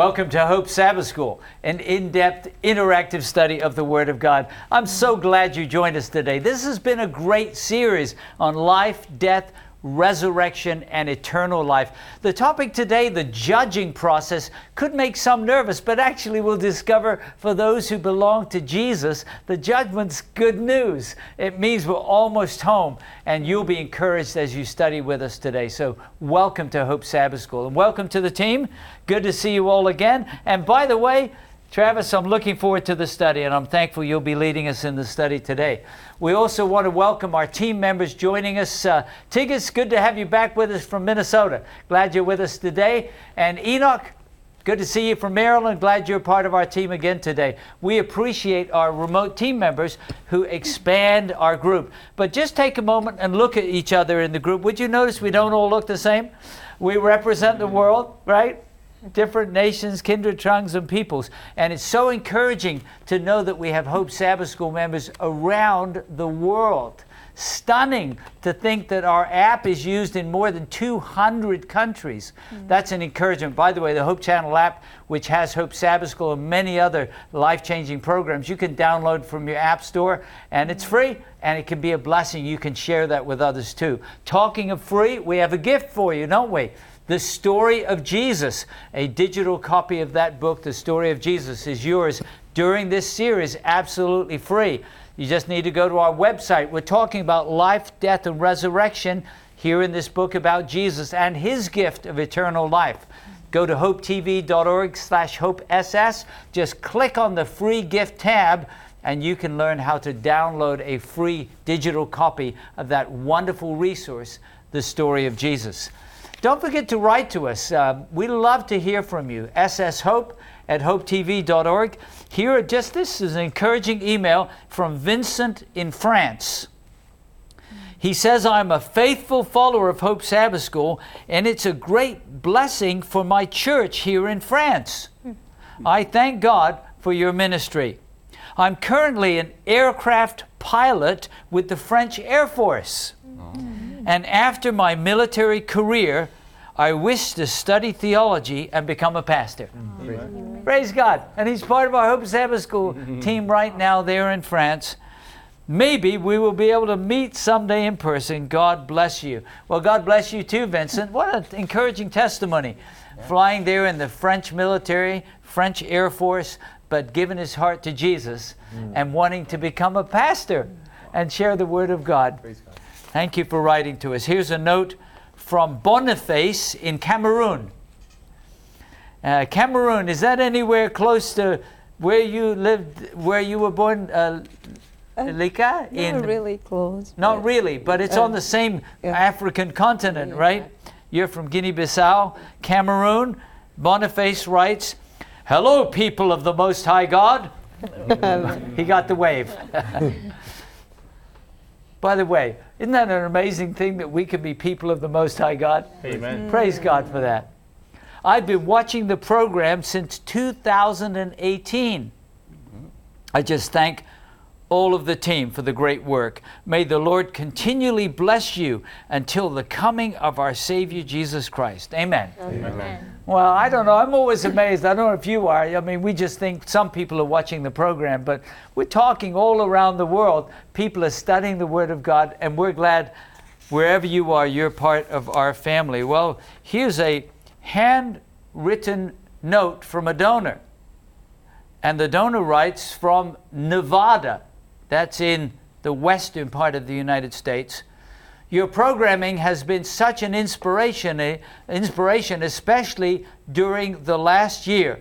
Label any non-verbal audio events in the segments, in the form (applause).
Welcome to Hope Sabbath School, an in depth, interactive study of the Word of God. I'm so glad you joined us today. This has been a great series on life, death, resurrection, and eternal life. The topic today, the judging process, could make some nervous, but actually we'll discover for those who belong to Jesus, the judgment's good news. It means we're almost home, and you'll be encouraged as you study with us today. So, welcome to Hope Sabbath School, and welcome to the team. Good to see you all again. And by the way, Travis, I'm looking forward to the study, and I'm thankful you'll be leading us in the study today. We also want to welcome our team members joining us. Uh, Tigges, good to have you back with us from Minnesota. Glad you're with us today. And Enoch, good to see you from Maryland. Glad you're part of our team again today. We appreciate our remote team members who expand our group. But just take a moment and look at each other in the group. Would you notice we don't all look the same? We represent the world, right? Different nations, kindred tongues, and peoples. And it's so encouraging to know that we have Hope Sabbath School members around the world. Stunning to think that our app is used in more than 200 countries. Mm-hmm. That's an encouragement. By the way, the Hope Channel app, which has Hope Sabbath School and many other life changing programs, you can download from your app store and it's free and it can be a blessing. You can share that with others too. Talking of free, we have a gift for you, don't we? The Story of Jesus. A digital copy of that book, The Story of Jesus, is yours during this series, absolutely free. You just need to go to our website. We're talking about life, death, and resurrection here in this book about Jesus and his gift of eternal life. Go to hopetv.org slash hopess. Just click on the free gift tab and you can learn how to download a free digital copy of that wonderful resource, The Story of Jesus. Don't forget to write to us. Uh, we love to hear from you. sshope at hopetv.org. Here, just this is an encouraging email from Vincent in France. He says, I'm a faithful follower of Hope Sabbath School, and it's a great blessing for my church here in France. I thank God for your ministry. I'm currently an aircraft pilot with the French Air Force. And after my military career, I wish to study theology and become a pastor. Praise, Praise God. And he's part of our Hope Sabbath School (laughs) team right now there in France. Maybe we will be able to meet someday in person. God bless you. Well, God bless you too, Vincent. What an encouraging testimony. Flying there in the French military, French Air Force, but giving his heart to Jesus mm. and wanting to become a pastor and share the Word of God. Thank you for writing to us. Here's a note from Boniface in Cameroon. Uh, Cameroon, is that anywhere close to where you lived, where you were born, uh, uh, Lika? Not in, really close. Not really, but it's on the same yeah. African continent, yeah, right? You're from Guinea Bissau, Cameroon. Boniface writes, Hello, people of the Most High God. (laughs) he got the wave. (laughs) By the way, isn't that an amazing thing that we can be people of the Most High God? Amen. Mm. Praise God for that. I've been watching the program since 2018. I just thank all of the team for the great work. May the Lord continually bless you until the coming of our Savior Jesus Christ. Amen. Amen. Amen. Well, I don't know. I'm always amazed. I don't know if you are. I mean, we just think some people are watching the program, but we're talking all around the world. People are studying the Word of God, and we're glad wherever you are, you're part of our family. Well, here's a handwritten note from a donor. And the donor writes from Nevada. That's in the western part of the United States. Your programming has been such an inspiration, eh, inspiration, especially during the last year.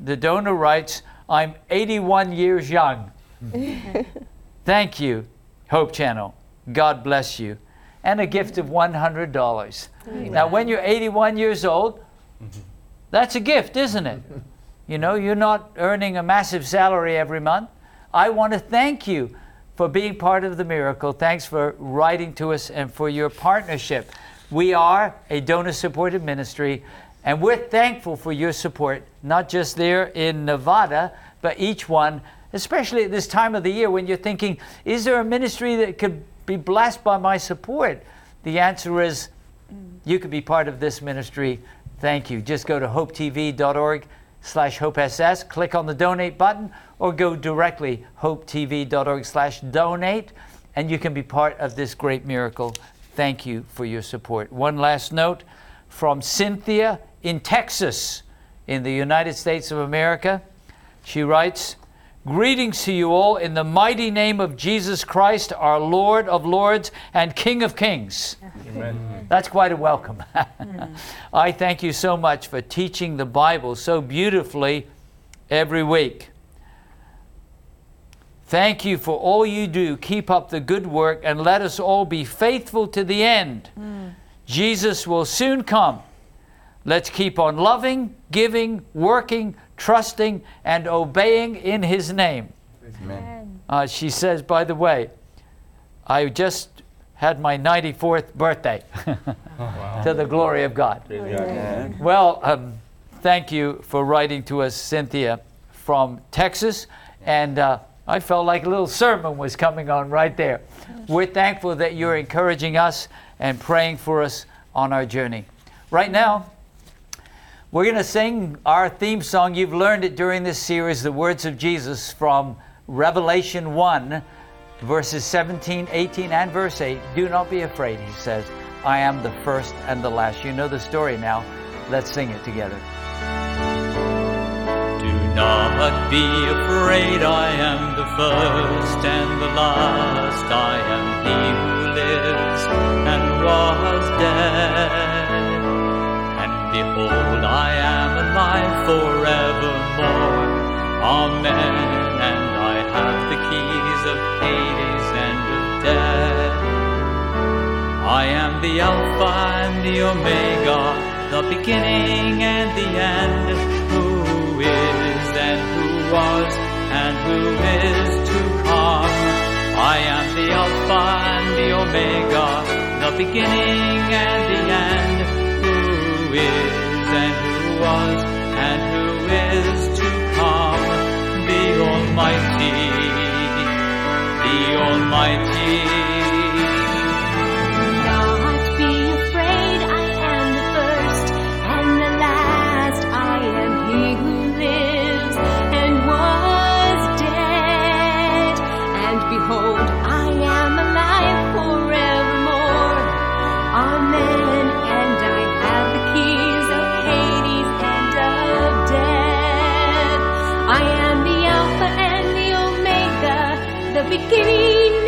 The donor writes, I'm 81 years young. (laughs) Thank you, Hope Channel. God bless you. And a gift of $100. Amen. Now, when you're 81 years old, that's a gift, isn't it? (laughs) You know, you're not earning a massive salary every month. I want to thank you for being part of the miracle. Thanks for writing to us and for your partnership. We are a donor supported ministry, and we're thankful for your support, not just there in Nevada, but each one, especially at this time of the year when you're thinking, is there a ministry that could be blessed by my support? The answer is you could be part of this ministry. Thank you. Just go to hopetv.org slash HopeSS. Click on the donate button or go directly hopetv.org slash donate and you can be part of this great miracle. Thank you for your support. One last note from Cynthia in Texas in the United States of America. She writes, Greetings to you all in the mighty name of Jesus Christ, our Lord of Lords and King of Kings. Amen. That's quite a welcome. (laughs) I thank you so much for teaching the Bible so beautifully every week. Thank you for all you do. Keep up the good work and let us all be faithful to the end. Mm. Jesus will soon come. Let's keep on loving, giving, working, trusting, and obeying in His name. Amen. Uh, she says, by the way, I just had my 94th birthday oh, (laughs) wow. (laughs) to the glory of God. Well, um, thank you for writing to us, Cynthia, from Texas. And uh, I felt like a little sermon was coming on right there. We're thankful that you're encouraging us and praying for us on our journey. Right now, we're going to sing our theme song. You've learned it during this series, The Words of Jesus from Revelation 1, verses 17, 18, and verse 8. Do not be afraid, he says. I am the first and the last. You know the story now. Let's sing it together. Do not be afraid, I am the first and the last. I am he who lives and was dead. Alive forevermore. Amen. And I have the keys of Hades and of death. I am the Alpha and the Omega, the beginning and the end, who is and who was and who is to come. I am the Alpha and the Omega, the beginning and the end who is and who was and who is to come, the Almighty, the Almighty. Love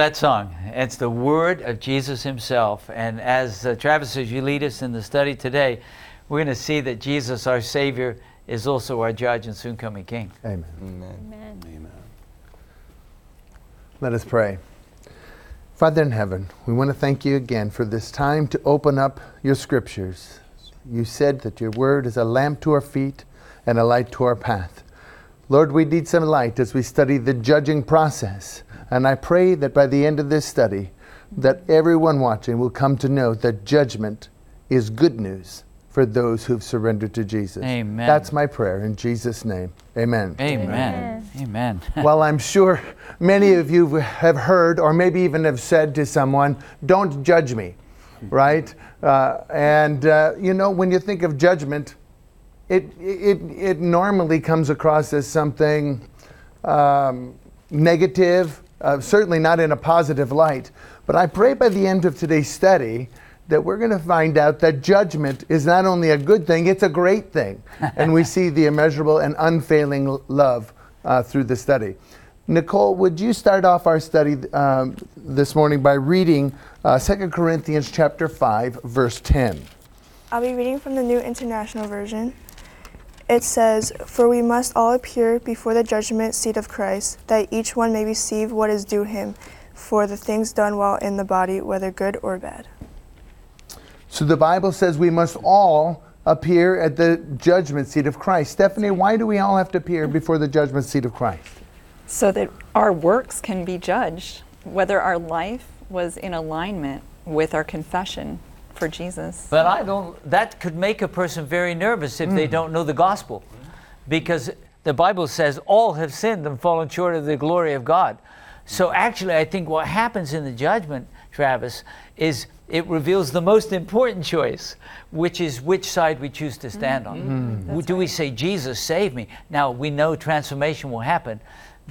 that song. It's the word of Jesus himself. And as uh, Travis, as you lead us in the study today, we're going to see that Jesus, our Savior, is also our judge and soon coming King. Amen. Amen. Amen. Amen. Let us pray. Father in heaven, we want to thank you again for this time to open up your scriptures. You said that your word is a lamp to our feet and a light to our path. Lord, we need some light as we study the judging process. And I pray that by the end of this study, that everyone watching will come to know that judgment is good news for those who've surrendered to Jesus. Amen. That's my prayer in Jesus' name. Amen. Amen. Amen. (laughs) well, I'm sure many of you have heard or maybe even have said to someone, Don't judge me. right? Uh, and, uh, you know, when you think of judgment, it, it, it normally comes across as something um, negative, uh, certainly not in a positive light. But I pray by the end of today's study that we're going to find out that judgment is not only a good thing, it's a great thing. (laughs) and we see the immeasurable and unfailing love uh, through the study. Nicole, would you start off our study um, this morning by reading uh, 2 Corinthians chapter 5, verse 10? I'll be reading from the New International Version. It says, For we must all appear before the judgment seat of Christ, that each one may receive what is due him for the things done while in the body, whether good or bad. So the Bible says we must all appear at the judgment seat of Christ. Stephanie, why do we all have to appear before the judgment seat of Christ? So that our works can be judged, whether our life was in alignment with our confession for Jesus. But I don't, that could make a person very nervous if they mm. don't know the gospel. Because the Bible says all have sinned and fallen short of the glory of God. So actually, I think what happens in the judgment, Travis, is it reveals the most important choice, which is which side we choose to stand on. Mm-hmm. Mm. That's Do we right. say, Jesus, save me? Now, we know transformation will happen,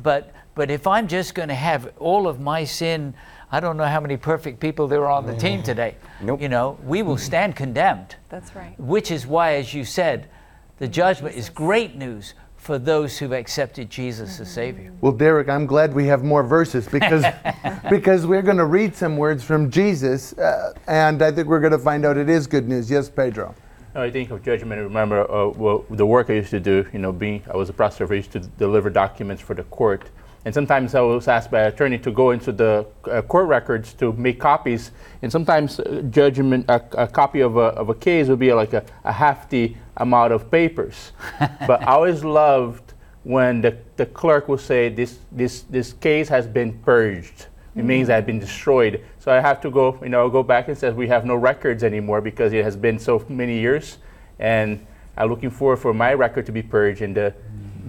but, but if I'm just going to have all of my sin, I don't know how many perfect people there are on the team today. Nope. You know, we will stand condemned, That's right. which is why, as you said, the judgment is great news for those who've accepted Jesus as Savior. Well, Derek, I'm glad we have more verses because (laughs) because we're going to read some words from Jesus, uh, and I think we're going to find out it is good news. Yes, Pedro. I think of judgment. I remember uh, well, the work I used to do. You know, being I was a prosecutor, I used to deliver documents for the court, and sometimes I was asked by an attorney to go into the uh, court records to make copies. And sometimes uh, judgment, a, a copy of a, of a case would be like a, a hefty amount of papers. (laughs) but I always loved when the, the clerk would say this this this case has been purged. It means that it has been destroyed. So I have to go, you know, go back and says we have no records anymore because it has been so many years, and I'm looking forward for my record to be purged and the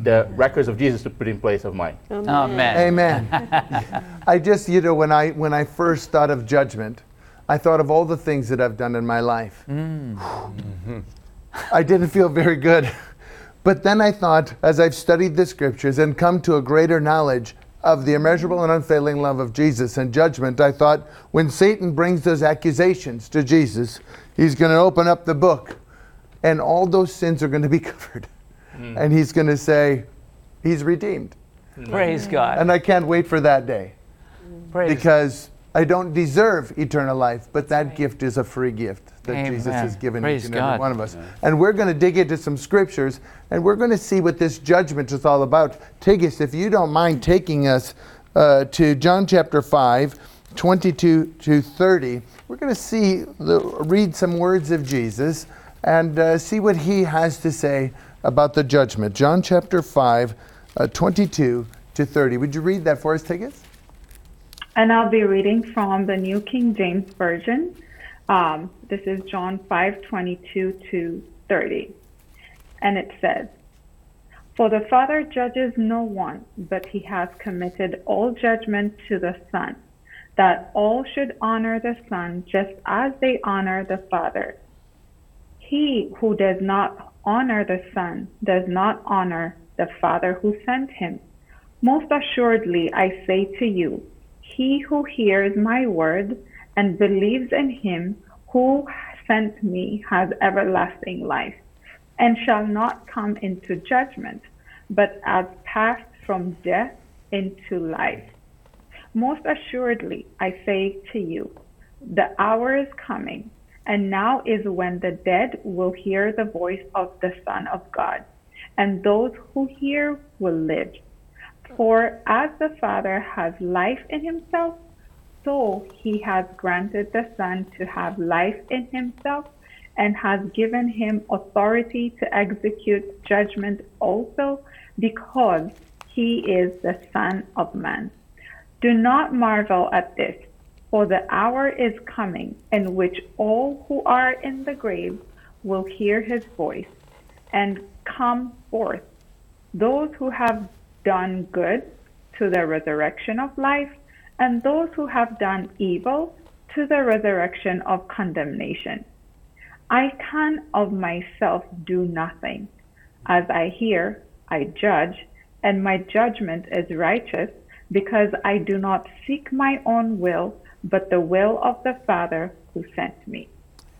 the records of Jesus to put in place of mine. Amen. Amen. (laughs) I just, you know, when I when I first thought of judgment, I thought of all the things that I've done in my life. Mm. Mm-hmm. I didn't feel very good. But then I thought, as I've studied the scriptures and come to a greater knowledge of the immeasurable and unfailing love of Jesus and judgment, I thought when Satan brings those accusations to Jesus, he's going to open up the book and all those sins are going to be (laughs) covered. And he's going to say, He's redeemed. Praise God. And I can't wait for that day Praise because I don't deserve eternal life, but that gift is a free gift that Jesus has given Praise each and God. every one of us. And we're going to dig into some scriptures and we're going to see what this judgment is all about. Tigis, if you don't mind taking us uh, to John chapter 5, 22 to 30, we're going to see, the, read some words of Jesus and uh, see what he has to say about the judgment. John chapter 5, uh, 22 to 30. Would you read that for us, Tigis? And I'll be reading from the New King James Version. Um, this is John 5 22 to 30. And it says, For the Father judges no one, but he has committed all judgment to the Son, that all should honor the Son just as they honor the Father. He who does not honor the Son does not honor the Father who sent him. Most assuredly, I say to you, he who hears my word and believes in him who sent me has everlasting life, and shall not come into judgment, but has passed from death into life. Most assuredly, I say to you, the hour is coming, and now is when the dead will hear the voice of the Son of God, and those who hear will live. For as the Father has life in himself, so he has granted the Son to have life in himself, and has given him authority to execute judgment also, because he is the Son of Man. Do not marvel at this, for the hour is coming in which all who are in the grave will hear his voice and come forth. Those who have done good to the resurrection of life, and those who have done evil to the resurrection of condemnation. I can of myself do nothing. As I hear, I judge, and my judgment is righteous, because I do not seek my own will, but the will of the Father who sent me.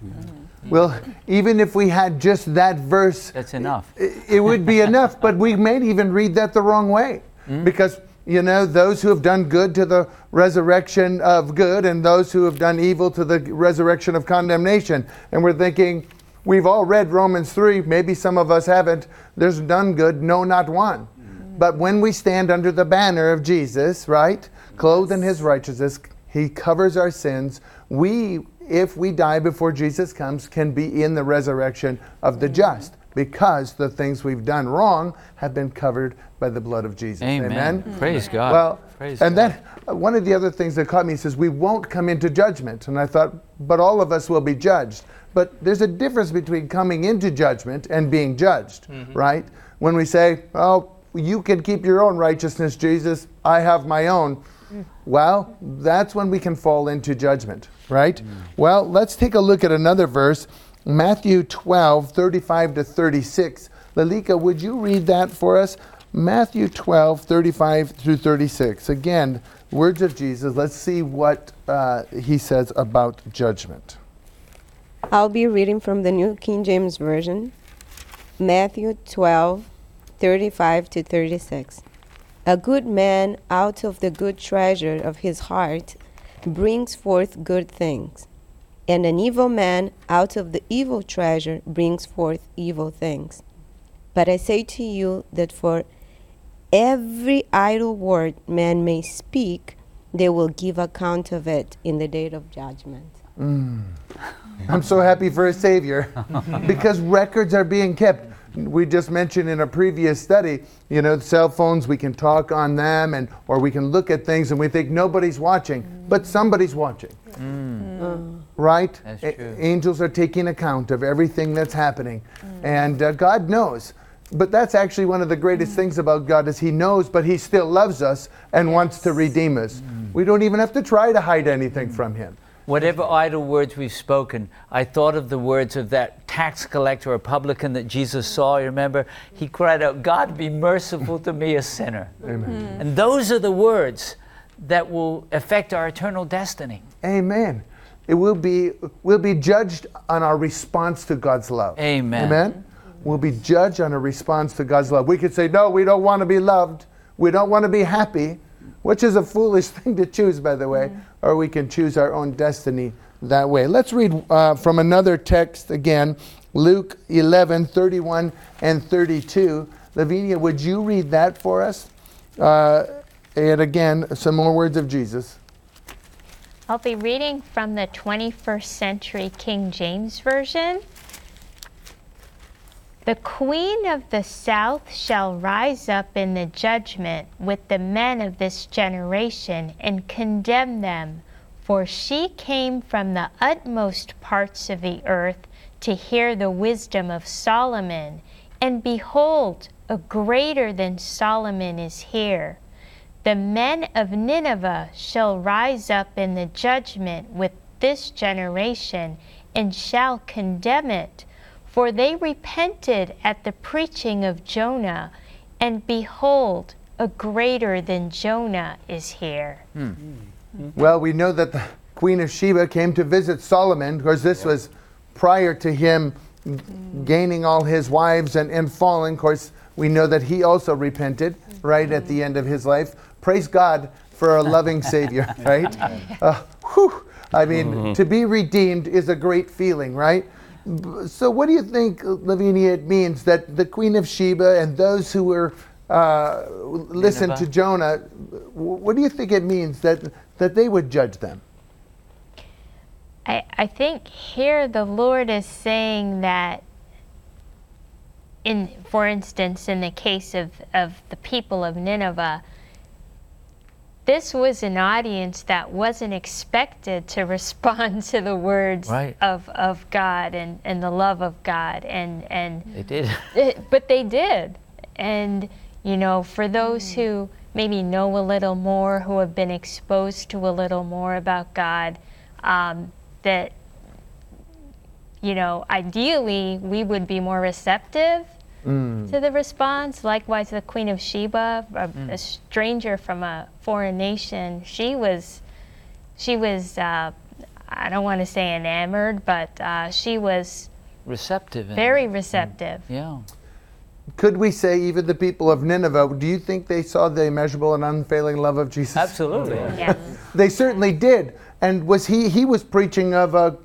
Mm. Well, even if we had just that verse, That's enough. it, it would be (laughs) enough, but we may even read that the wrong way. Mm. Because, you know, those who have done good to the resurrection of good, and those who have done evil to the resurrection of condemnation. And we're thinking, we've all read Romans 3, maybe some of us haven't. There's none good, no, not one. Mm. But when we stand under the banner of Jesus, right, clothed in his righteousness, he covers our sins. We, if we die before Jesus comes, can be in the resurrection of the just because the things we've done wrong have been covered by the blood of Jesus. Amen. Praise God. Well, Praise and God. then uh, one of the other things that caught me says we won't come into judgment, and I thought, but all of us will be judged. But there's a difference between coming into judgment and being judged, right? When we say, "Oh, you can keep your own righteousness, Jesus. I have my own." Well, that's when we can fall into judgment, right? Well, let's take a look at another verse, Matthew 12, 35 to 36. Lalika, would you read that for us? Matthew 12, 35 through 36. Again, words of Jesus. Let's see what uh, he says about judgment. I'll be reading from the New King James Version, Matthew 12, 35 to 36. A good man out of the good treasure of his heart brings forth good things, and an evil man out of the evil treasure brings forth evil things. But I say to you that for every idle word man may speak, they will give account of it in the day of judgment. Mm. I'm so happy for a Savior (laughs) because records are being kept. We just mentioned in a previous study, you know, cell phones, we can talk on them and or we can look at things and we think nobody's watching, but somebody's watching. Right? That's A- angels are taking account of everything that's happening. And uh, God knows. But that's actually one of the greatest things about God is he knows, but he still loves us and wants to redeem us. We don't even have to try to hide anything from him. Whatever idle words we've spoken, I thought of the words of that tax collector or publican that Jesus saw. You remember? He cried out, God be merciful to me, a sinner. Amen. Hmm. And those are the words that will affect our eternal destiny. Amen. It will be we'll be judged on our response to God's love. Amen. Amen. We'll be judged on a response to God's love. We could say, no, we don't want to be loved. We don't want to be happy, which is a foolish (laughs) thing to choose, by the way. Or we can choose our own destiny that way. Let's read uh, from another text again, Luke 11, 31 and 32. Lavinia, would you read that for us? Uh, and again, some more words of Jesus. I'll be reading from the 21st century King James Version. The queen of the south shall rise up in the judgment with the men of this generation and condemn them, for she came from the utmost parts of the earth to hear the wisdom of Solomon. And behold, a greater than Solomon is here. The men of Nineveh shall rise up in the judgment with this generation and shall condemn it. For they repented at the preaching of Jonah, and behold, a greater than Jonah is here. Hmm. Hmm. Hmm. Well, we know that the Queen of Sheba came to visit Solomon because this was prior to him gaining all his wives and, and falling. Of course, we know that he also repented right at the end of his life. Praise God for a loving Savior, (laughs) right? Uh, whew. I mean, mm-hmm. to be redeemed is a great feeling, right? B- So, what do you think, Lavinia, it means that the Queen of Sheba and those who were uh, listened to Jonah, what do you think it means that, that they would judge them? I, I think here the Lord is saying that in for instance in the case of, of the people of Nineveh, this was an audience that wasn't expected to (laughs) respond to the words Right. of, of God and, and the love of God and, and They did. (laughs) it, but they did. And, you know, for those who maybe know a little more, who have been exposed to a little more about God, um, that, you know, ideally we would be more receptive Mm. to the response. Likewise, the Queen of Sheba, a, a stranger from a foreign nation, she was, she was, uh, I don't want to say enamored, but uh, she was Receptive. and- very receptive. Yeah. Could we say even the people of Nineveh, do you think they saw the immeasurable and unfailing love of Jesus? Absolutely. Yes. They certainly did. And was he he was preaching of a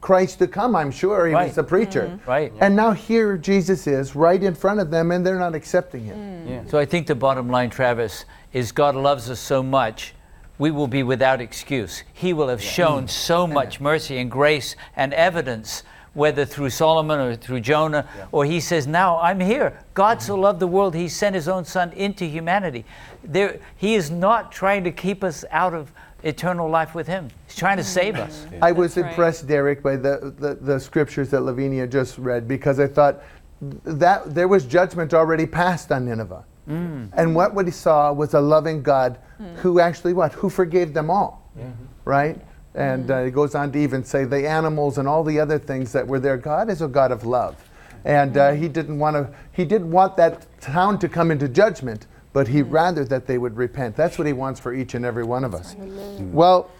Christ to come, I'm sure. He was Right. a preacher. Mm-hmm. Right. And now here Jesus is right in front of them and they're not accepting him. Mm. Yeah. So I think the bottom line, Travis, is God loves us so much, we will be without excuse. He will have shown mm. so much mercy and grace and evidence, whether through Solomon or through Jonah, or he says, Now I'm here. God so mm-hmm. loved the world, he sent his own son into humanity. There, he is not trying to keep us out of eternal life with him, he's trying to save us. Mm-hmm. I was That's right. impressed, Derek, by the, the, the scriptures that Lavinia just read because I thought that there was judgment already passed on Nineveh. Mm. And what we saw was a loving God mm. who actually what? Who forgave them all. Mm-hmm. Right? And mm-hmm. uh, it goes on to even say the animals and all the other things that were there. God is a God of love. And uh, he didn't want to he didn't want that town to come into judgment, but he rather that they would repent. That's what he wants for each and every one of us. Well,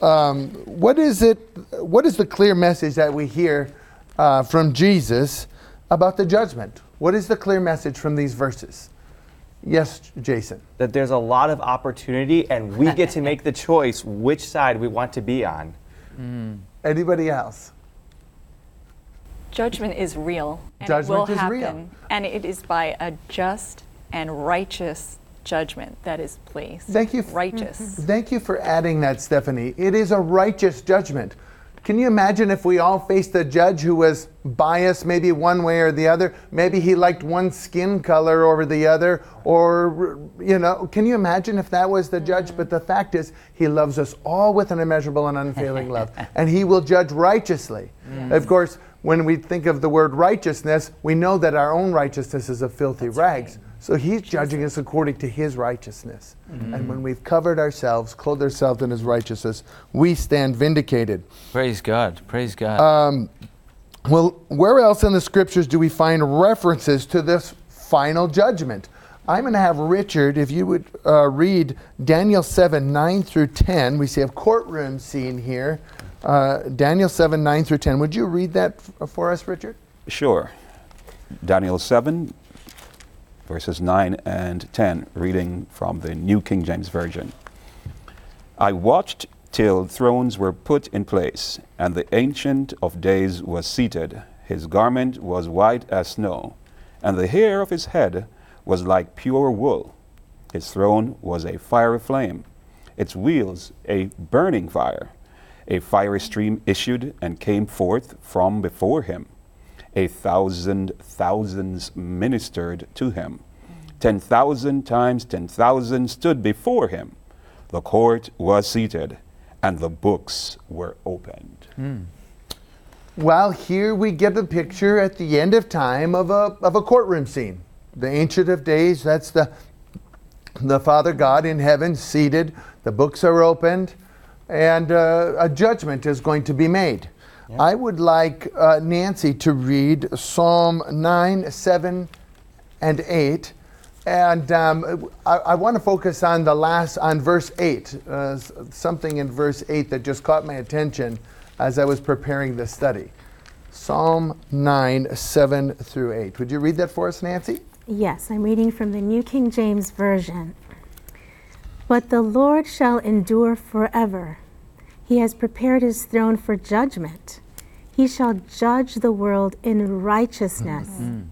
um, what is it? What is the clear message that we hear uh, from Jesus about the judgment? What is the clear message from these verses? Yes, Jason. that there's a lot of opportunity and we get to make (laughs) the choice which side we want to be on. Anybody else? Judgment is real. And Judgment it will is happen. real. And it is by a just and righteous judgment that is placed. Thank you Righteous. Mm-hmm. Thank you for adding that, Stephanie. It is a righteous judgment. Can you imagine if we all faced a judge who was biased, maybe one way or the other? Maybe he liked one skin color over the other, or, you know, can you imagine if that was the judge? Mm-hmm. But the fact is, he loves us all with an immeasurable and unfailing love, (laughs) and he will judge righteously. Mm. Of course, when we think of the word righteousness, we know that our own righteousness is of filthy rags. So he's judging us according to his righteousness. And when we've covered ourselves, clothed ourselves in his righteousness, we stand vindicated. Praise God. Praise God. Um, well, where else in the scriptures do we find references to this final judgment? I'm going to have Richard, if you would uh, read Daniel 7 9 through 10. We see a courtroom scene here. Uh, Daniel 7 9 through 10. Would you read that f- for us, Richard? Sure. Daniel 7, verses 9 and 10, reading from the New King James Version. I watched till thrones were put in place, and the Ancient of Days was seated. His garment was white as snow, and the hair of his head was like pure wool. His throne was a fiery flame, its wheels a burning fire. A fiery stream issued and came forth from before him. A thousand thousands ministered to him. Ten thousand times ten thousand stood before him. The court was seated, and the books were opened. Well, here we get a picture at the end of time of a, of a courtroom scene. The Ancient of Days, that's the, the Father God in heaven seated, the books are opened, and uh, a judgment is going to be made. I would like uh, Nancy to read Psalm 9, 7, and 8. And um, I, I want to focus on the last, on verse 8, uh, something in verse 8 that just caught my attention as I was preparing this study. Psalm 9, 7 through 8. Would you read that for us, Nancy? Yes, I'm reading from the New King James Version. But the Lord shall endure forever. He has prepared his throne for judgment. He shall judge the world in righteousness, mm-hmm. mm.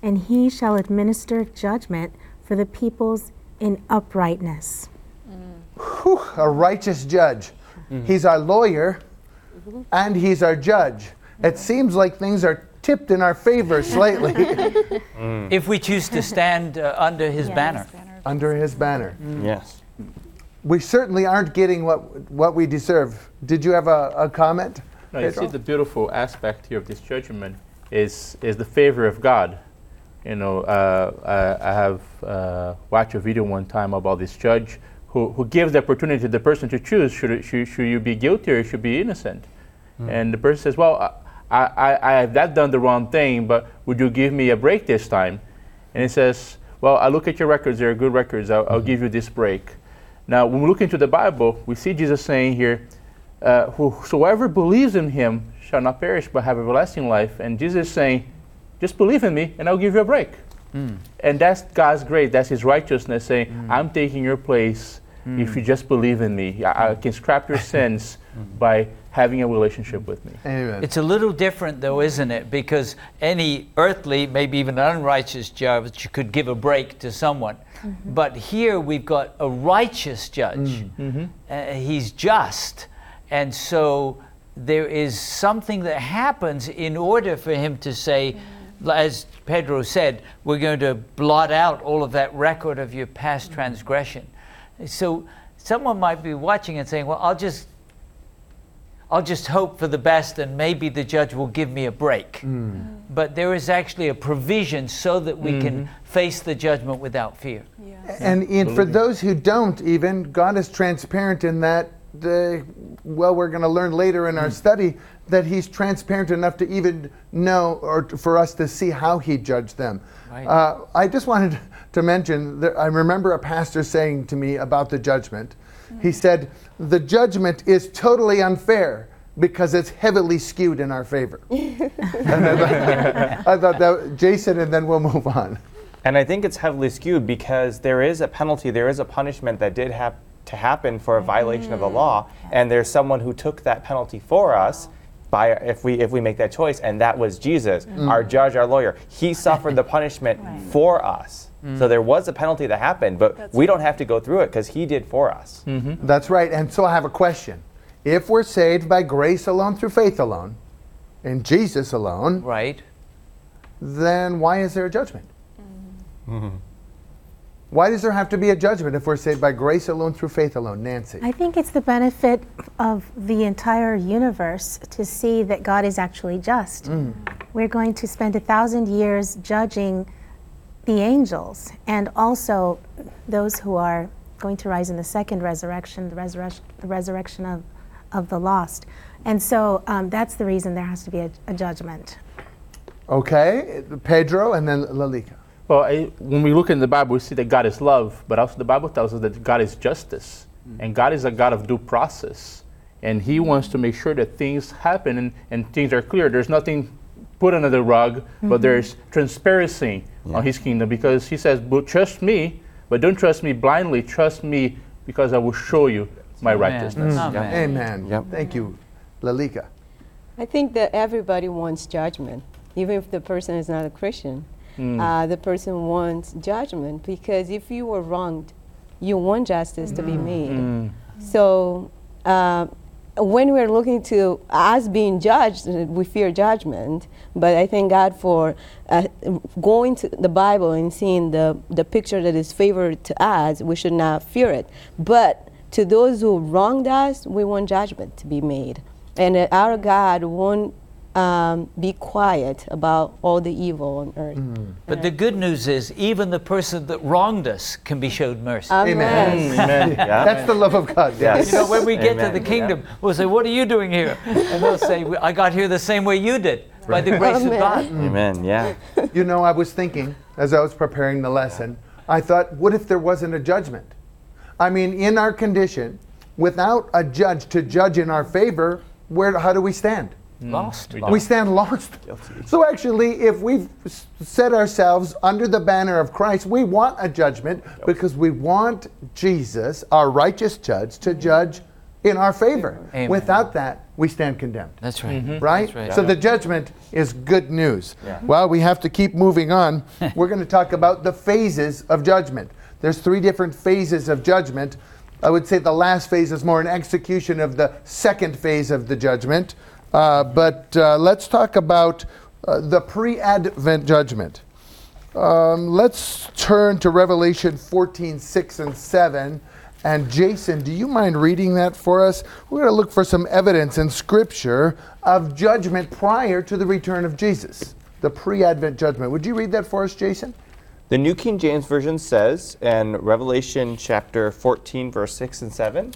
and he shall administer judgment for the peoples in uprightness. Whew, a righteous judge. Mm-hmm. He's our lawyer mm-hmm. and he's our judge. It seems like things are tipped in our favor (laughs) slightly mm. if we choose to stand uh, under his banner. under his banner. Mm. Yes. We certainly aren't getting what, what we deserve. Did you have a, a comment? No, you see the beautiful aspect here of this judgment is is the favor of God. You know, uh, I, I have uh, watched a video one time about this judge who, who gives the opportunity to the person to choose should, it- should, should you be guilty or should be innocent. And the person says, Well, I, I, I have that done the wrong thing, but would you give me a break this time? And he says, Well, I look at your records, they're good records, I'll, I'll give you this break. Now, when we look into the Bible, we see Jesus saying here, uh, Whosoever believes in him shall not perish but have everlasting life. And Jesus is saying, Just believe in me and I'll give you a break. Hmm. And that's God's grace, that's His righteousness saying, hmm. I'm taking your place if hmm. you just believe in me. I, I can scrap your (laughs) sins by having a relationship with me. Amen. It's a little different, though, isn't it? Because any earthly, maybe even unrighteous judge could give a break to someone. Mm-hmm. But here we've got a righteous judge. Mm, mm-hmm. Uh, he's just. And so there is something that happens in order for him to say, mm. as Pedro said, we're going to blot out all of that record of your past mm. transgression. So someone might be watching and saying, well, I'll just I'll just hope for the best and maybe the judge will give me a break. Mm. But there is actually a provision so that we can mm-hmm. face the judgment without fear. And in, for those who don't, even God is transparent in that. The, well, we're going to learn later in our mm. study that He's transparent enough to even know, or to, for us to see how He judged them. Right. Uh, I just wanted to mention that I remember a pastor saying to me about the judgment. He mm. said, "The judgment is totally unfair." Because it's heavily skewed in our favor. and I thought, I thought that, Jason, and then we'll move on. And I think it's heavily skewed because there is a penalty, there is a punishment that did have to happen for a violation of the mm. law, and there's someone who took that penalty for us. By, if we if we make that choice, and that was Jesus, mm. our judge, our lawyer, he suffered the punishment for us. So there was a penalty that happened, but we don't have to go through it because he did for us. Mm-hmm. That's right. And so I have a question. If we're saved by grace alone through faith alone, in Jesus alone, Right? then why is there a judgment? Mm-hmm. Mm-hmm. Why does there have to be a judgment if we're saved by grace alone through faith alone? Nancy. I think it's the benefit of the entire universe to see that God is actually just. Mm. We're going to spend a thousand years judging the angels and also those who are going to rise in the second resurrection, the resurrection, the resurrection of, of the lost. And so um, that's the reason there has to be a, a judgment. Okay, Pedro and then Lalika. Well, I, when we look in the Bible, we see that God is love, but also the Bible tells us that God is justice. And God is a God of due process. And He wants to make sure that things happen and, and things are clear. There's nothing put under the rug, but mm-hmm. there's transparency on His kingdom because He says, but trust me, but don't trust me blindly. Trust me because I will show you my Amen. righteousness. Mm. Amen. Amen. Yep. Thank you, Lalika. I think that everybody wants judgment, even if the person is not a Christian. Mm. Uh, the person wants judgment because if you were wronged, you want justice to be mm. made. So uh, when we're looking to us being judged, we fear judgment. But I thank God for uh, going to the Bible and seeing the, the picture that is favored to us. We should not fear it. But to those who wronged us, we want judgment to be made. And our God won't um, be quiet about all the evil on earth. But the good news is, even the person that wronged us can be showed mercy. Amen. Amen. (laughs) Yeah. That's the love of God. Yes. You know, when we get to the kingdom, we'll say, What are you doing here? And they'll say, I got here the same way you did, by the grace of Amen. God. Amen. Yeah. (laughs) You know, I was thinking as I was preparing the lesson, I thought, what if there wasn't a judgment? I mean, in our condition, without a judge to judge in our favor, where, how do we stand? Mm. Lost. We stand lost. (laughs) So actually, if we've set ourselves under the banner of Christ, we want a judgment because we want Jesus, our righteous judge, to mm-hmm. judge in our favor. Amen. Without that, we stand condemned. That's right. Mm-hmm. Right? That's right. So the judgment is good news. Yeah. Mm-hmm. Well, we have to keep moving on. (laughs) We're going to talk about the phases of judgment. There's three different phases of judgment. I would say the last phase is more an execution of the second phase of the judgment. Uh, but uh, let's talk about uh, the pre Advent judgment. Um, let's turn to Revelation 14, 6 and 7. And Jason, do you mind reading that for us? We're going to look for some evidence in Scripture of judgment prior to the return of Jesus, the pre Advent judgment. Would you read that for us, Jason? The New King James Version says in Revelation chapter 14, verse 6 and 7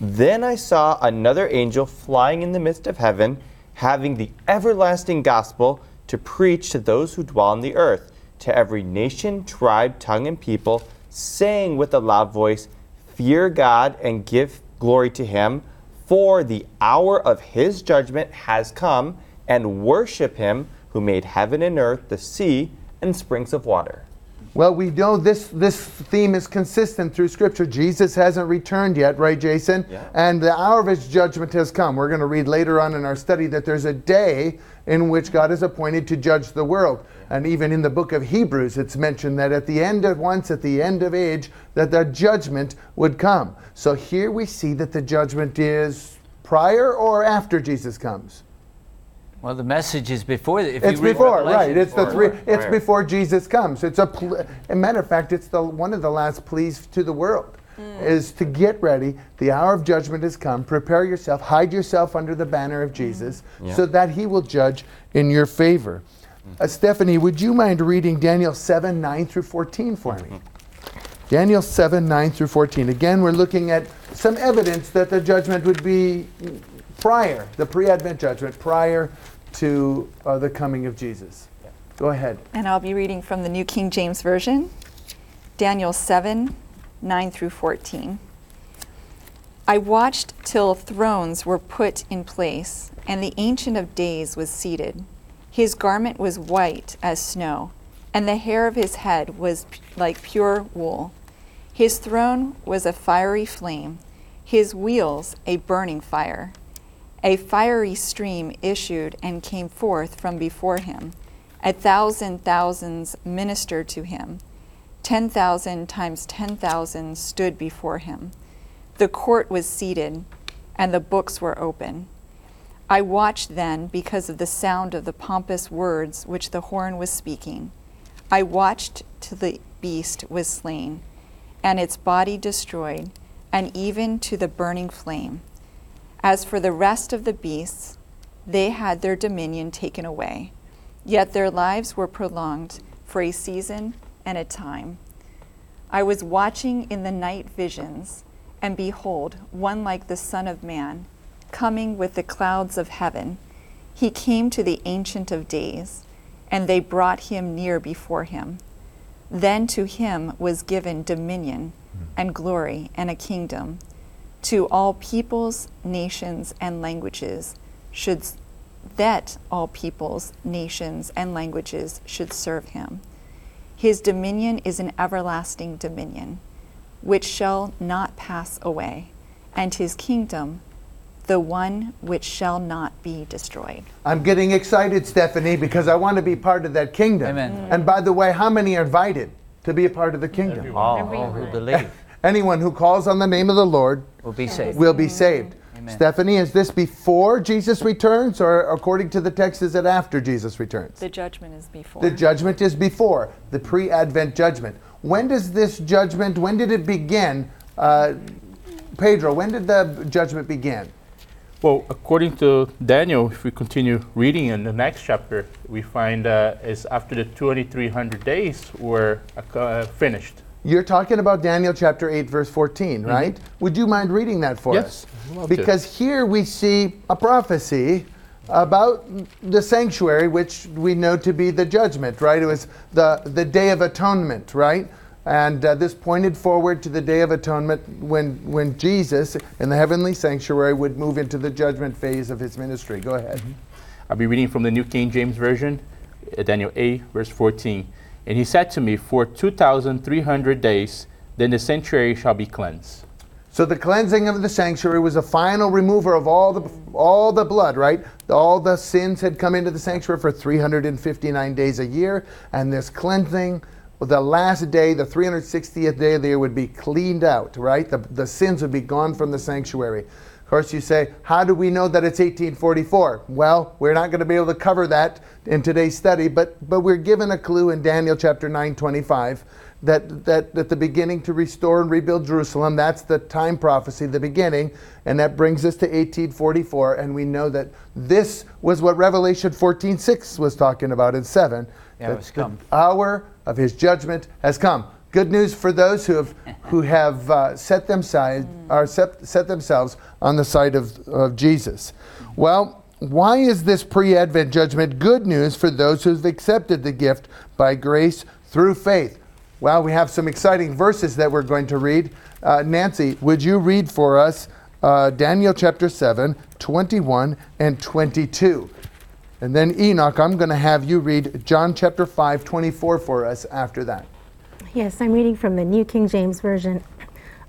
Then I saw another angel flying in the midst of heaven, having the everlasting gospel to preach to those who dwell on the earth, to every nation, tribe, tongue, and people, saying with a loud voice, Fear God and give glory to him, for the hour of his judgment has come, and worship him who made heaven and earth, the sea, and springs of water. Well, we know this, this theme is consistent through Scripture. Jesus hasn't returned yet, right, Jason? Yeah. And the hour of his judgment has come. We're going to read later on in our study that there's a day in which God is appointed to judge the world. And even in the book of Hebrews, it's mentioned that at the end of once, at the end of age, that the judgment would come. So here we see that the judgment is prior or after Jesus comes. Well, the message is before. If It's you read before, Revelation- right? It's the three. Before, It's prior. before Jesus comes. It's a. Pl- a matter of fact, it's the one of the last pleas to the world, hmm. is to get ready. The hour of judgment has come. Prepare yourself. Hide yourself under the banner of Jesus, hmm. Yeah. so that He will judge in your favor. Hmm. Uh, Stephanie, would you mind reading Daniel seven nine through fourteen for me? Mm-hmm. Daniel 7, 9 through 14. Again, we're looking at some evidence that the judgment would be prior, the pre Advent judgment, prior to uh, the coming of Jesus. Go ahead. And I'll be reading from the New King James Version, Daniel 7 9 through 14. I watched till thrones were put in place, and the Ancient of Days was seated. His garment was white as snow, and the hair of his head was p- like pure wool. His throne was a fiery flame, his wheels a burning fire. A fiery stream issued and came forth from before him. A thousand thousands ministered to him. Ten thousand times ten thousand stood before him. The court was seated, and the books were open. I watched then because of the sound of the pompous words which the horn was speaking. I watched till the beast was slain, and its body destroyed, and even to the burning flame. As for the rest of the beasts, they had their dominion taken away, yet their lives were prolonged for a season and a time. I was watching in the night visions, and behold, one like the Son of Man, coming with the clouds of heaven. He came to the Ancient of Days, and they brought him near before him. Then to him was given dominion and glory and a kingdom to all peoples, nations, and languages should that all peoples, nations, and languages should serve him. His dominion is an everlasting dominion, which shall not pass away, and his kingdom the one which shall not be destroyed. I'm getting excited, Stephanie, because I want to be part of that kingdom. Amen. And by the way, how many are invited to be a part of the kingdom? All, all who believe Anyone who calls on the name of the Lord will be saved. will be saved. Amen. Stephanie, is this before Jesus returns, or according to the text, is it after Jesus returns? The judgment is before. The judgment is before the pre-Advent judgment. When does this judgment? When did it begin? Uh, Pedro, when did the judgment begin? Well, according to Daniel, if we continue reading in the next chapter, we find uh, is after the 2,300 days were uh, finished. You're talking about Daniel chapter 8, verse 14, right? Would you mind reading that for Yes, us? Love to. Because here we see a prophecy about the sanctuary, which we know to be the judgment, right? It was the, the Day of Atonement, right? And uh, this pointed forward to the Day of Atonement when, when Jesus in the heavenly sanctuary would move into the judgment phase of his ministry. Go ahead. I'll be reading from the New King James Version, uh, Daniel 8, verse 14. And he said to me, For 2,300 days, then the sanctuary shall be cleansed. So the cleansing of the sanctuary was a final remover of all the all the blood, right? All the sins had come into the sanctuary for 359 days a year, and this cleansing, the last day, the 360th day of the year, would be cleaned out, right? The, the sins would be gone from the sanctuary. Of course, you say, how do we know that it's 1844? Well, we're not going to be able to cover that in today's study, but but we're given a clue in Daniel chapter 9, 25 that, that at the beginning to restore and rebuild Jerusalem, that's the time prophecy, the beginning, and that brings us to 1844, and we know that this was what Revelation 14:6 was talking about in 7. Yeah, that the hour of his judgment has come. Good news for those who have who have uh, set them side or set, set themselves on the side of, of Jesus. Well, why is this pre-advent judgment good news for those who've accepted the gift by grace through faith? Well, we have some exciting verses that we're going to read. Uh, Nancy, would you read for us uh, Daniel chapter 7, 21 and 22? And then Enoch, I'm going to have you read John chapter 5, 24 for us after that. Yes, I'm reading from the New King James Version.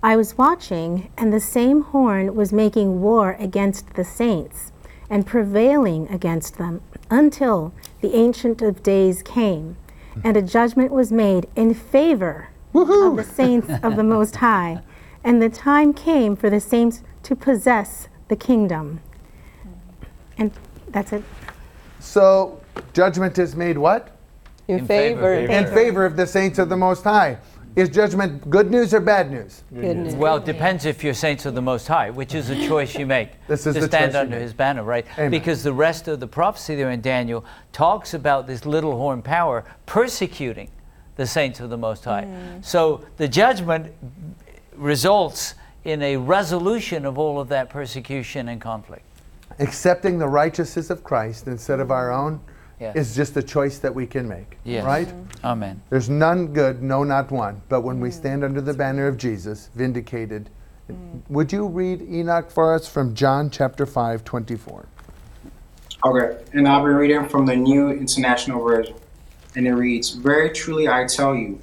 I was watching, and the same horn was making war against the saints and prevailing against them until the Ancient of Days came, and a judgment was made in favor of the saints of the Most High. And the time came for the saints to possess the kingdom. And that's it. So, judgment is made what? In, In favor. favor. In favor of the saints of the Most High. Is judgment good news or bad news? Goodness. Well, it depends if you're saints of the Most High, which is a choice you make (laughs) This is to stand under. His banner, right? Amen. Because the rest of the prophecy there in Daniel talks about this little horn power persecuting the saints of the Most High. Mm. So the judgment results in a resolution of all of that persecution and conflict. Accepting the righteousness of Christ instead of our own Yes. is just a choice that we can make. Yes. Right? Mm-hmm. Amen. There's none good, no, not one. But when we mm. stand under the banner of Jesus, vindicated. Mm. Would you read Enoch for us from John chapter 5, 24? Okay, and I'll be reading from the New International Version. And it reads Very truly I tell you,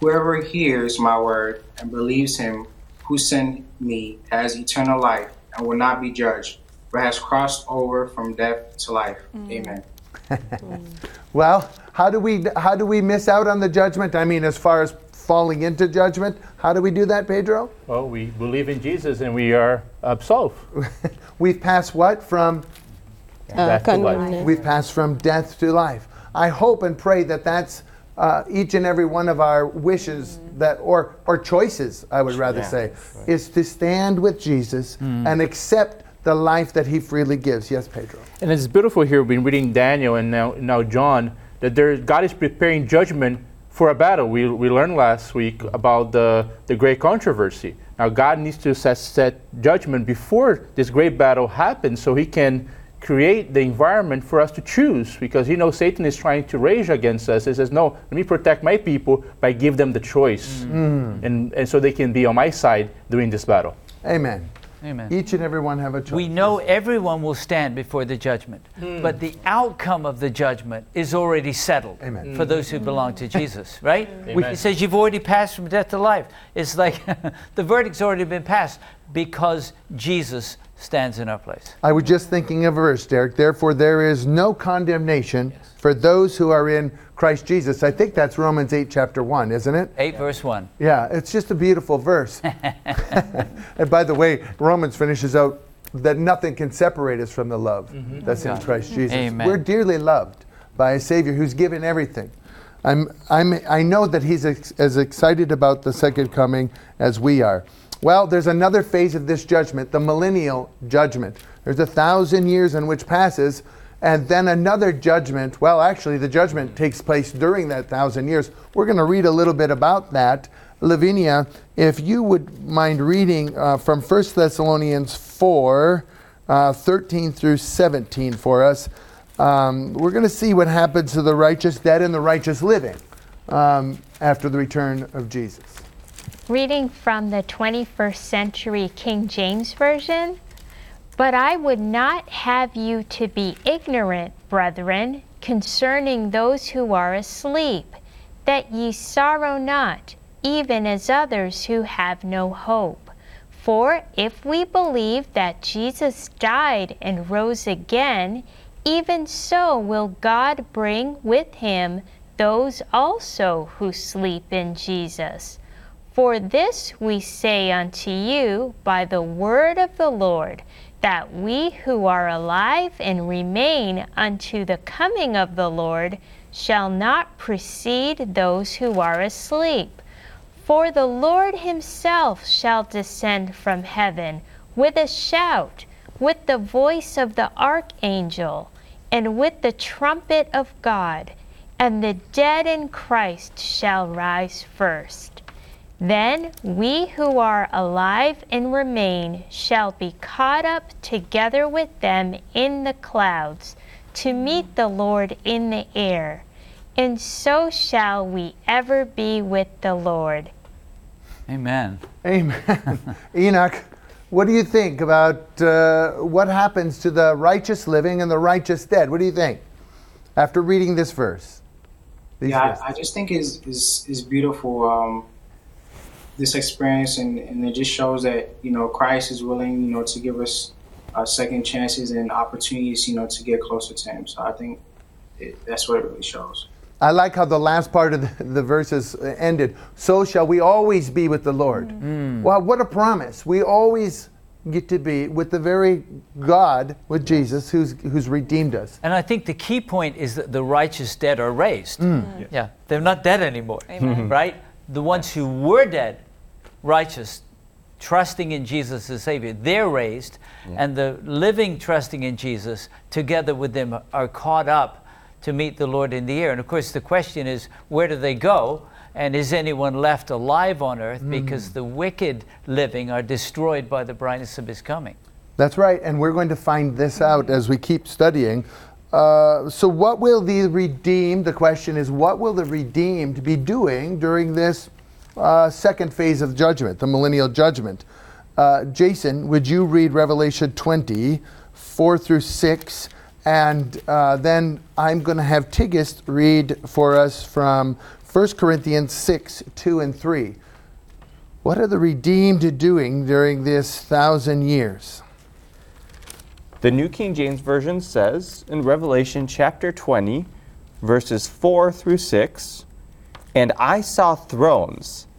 whoever hears my word and believes him who sent me has eternal life and will not be judged, but has crossed over from death to life. Mm. Amen. (laughs) Well, how do we how do we miss out on the judgment? I mean, as far as falling into judgment, how do we do that, Pedro? Well, we believe in Jesus and we are absolved. (laughs) We've passed what from Uh, Death to life. we've passed from death to life. I hope and pray that that's uh, each and every one of our wishes that or or choices, I would rather Yeah, say, is to stand with Jesus and accept the life that He freely gives. Yes, Pedro. And it's beautiful here. We've been reading Daniel and now, now John that there, God is preparing judgment for a battle. We, we learned last week about the, the great controversy. Now, God needs to set, set judgment before this great battle happens so He can create the environment for us to choose because He knows Satan is trying to rage against us. He says, No, let me protect my people by give them the choice. Mm. And, and so they can be on my side during this battle. Amen. Amen. Each and every one have a choice. We know everyone will stand before the judgment, hmm. but the outcome of the judgment is already settled Amen. for those who belong to hmm. Jesus, right? Amen. It says you've already passed from death to life. It's like (laughs) the verdict's already been passed because Jesus stands in our place. I was just thinking of a verse, Derek. Therefore, there is no condemnation for those who are in Christ Jesus. I think that's Romans 8, chapter 1, isn't it? 8 verse 1. Yeah, it's just a beautiful verse. (laughs) (laughs) and by the way, Romans finishes out that nothing can separate us from the love mm-hmm. that's oh, in Christ Jesus. Amen. We're dearly loved by a Savior who's given everything. I'm, I'm, I know that he's ex- as excited about the second coming as we are. Well, there's another phase of this judgment, the millennial judgment. There's a thousand years in which passes, and then another judgment. Well, actually, the judgment takes place during that thousand years. We're going to read a little bit about that. Lavinia, if you would mind reading uh, from 1 Thessalonians 4 uh, 13 through 17 for us. Um, we're going to see what happens to the righteous dead and the righteous living um, after the return of Jesus. Reading from the 21st century King James Version. But I would not have you to be ignorant, brethren, concerning those who are asleep, that ye sorrow not, even as others who have no hope. For if we believe that Jesus died and rose again, even so will God bring with him those also who sleep in Jesus. For this we say unto you by the word of the Lord, that we who are alive and remain unto the coming of the Lord shall not precede those who are asleep. For the Lord himself shall descend from heaven with a shout, with the voice of the archangel, and with the trumpet of God and the dead in Christ shall rise first. Then we who are alive and remain shall be caught up together with them in the clouds to meet the Lord in the air, and so shall we ever be with the Lord. Amen. Amen. (laughs) Enoch, what do you think about uh, what happens to the righteous living and the righteous dead? What do you think after reading this verse? Yeah, verses? I, I just think is is is beautiful. Um, this experience, and, and it just shows that you know Christ is willing, you know, to give us uh, second chances and opportunities, you know, to get closer to Him. So I think it, that's what it really shows. I like how the last part of the, the verses ended. So shall we always be with the Lord. Mm. Mm. Wow, what a promise. We always get to be with the very God, with Jesus, who's, who's redeemed us. And I think the key point is that the righteous dead are raised. Mm. Yeah, they're not dead anymore, right? The ones who were dead, righteous, trusting in Jesus as Savior, they're raised, and the living, trusting in Jesus, together with them, are caught up to meet the Lord in the air. And of course, the question is, where do they go? And is anyone left alive on earth? Because the wicked living are destroyed by the brightness of His coming. That's right, and we're going to find this out as we keep studying. Uh, so, what will the redeemed, the question is, what will the redeemed be doing during this uh, second phase of judgment, the millennial judgment? Uh, Jason, would you read Revelation 20, 4 through 6? And uh, then I'm going to have Tigist read for us from 1 Corinthians 6, 2 and 3. What are the redeemed doing during this thousand years? The New King James Version says in Revelation chapter 20, verses 4 through 6 And I saw thrones,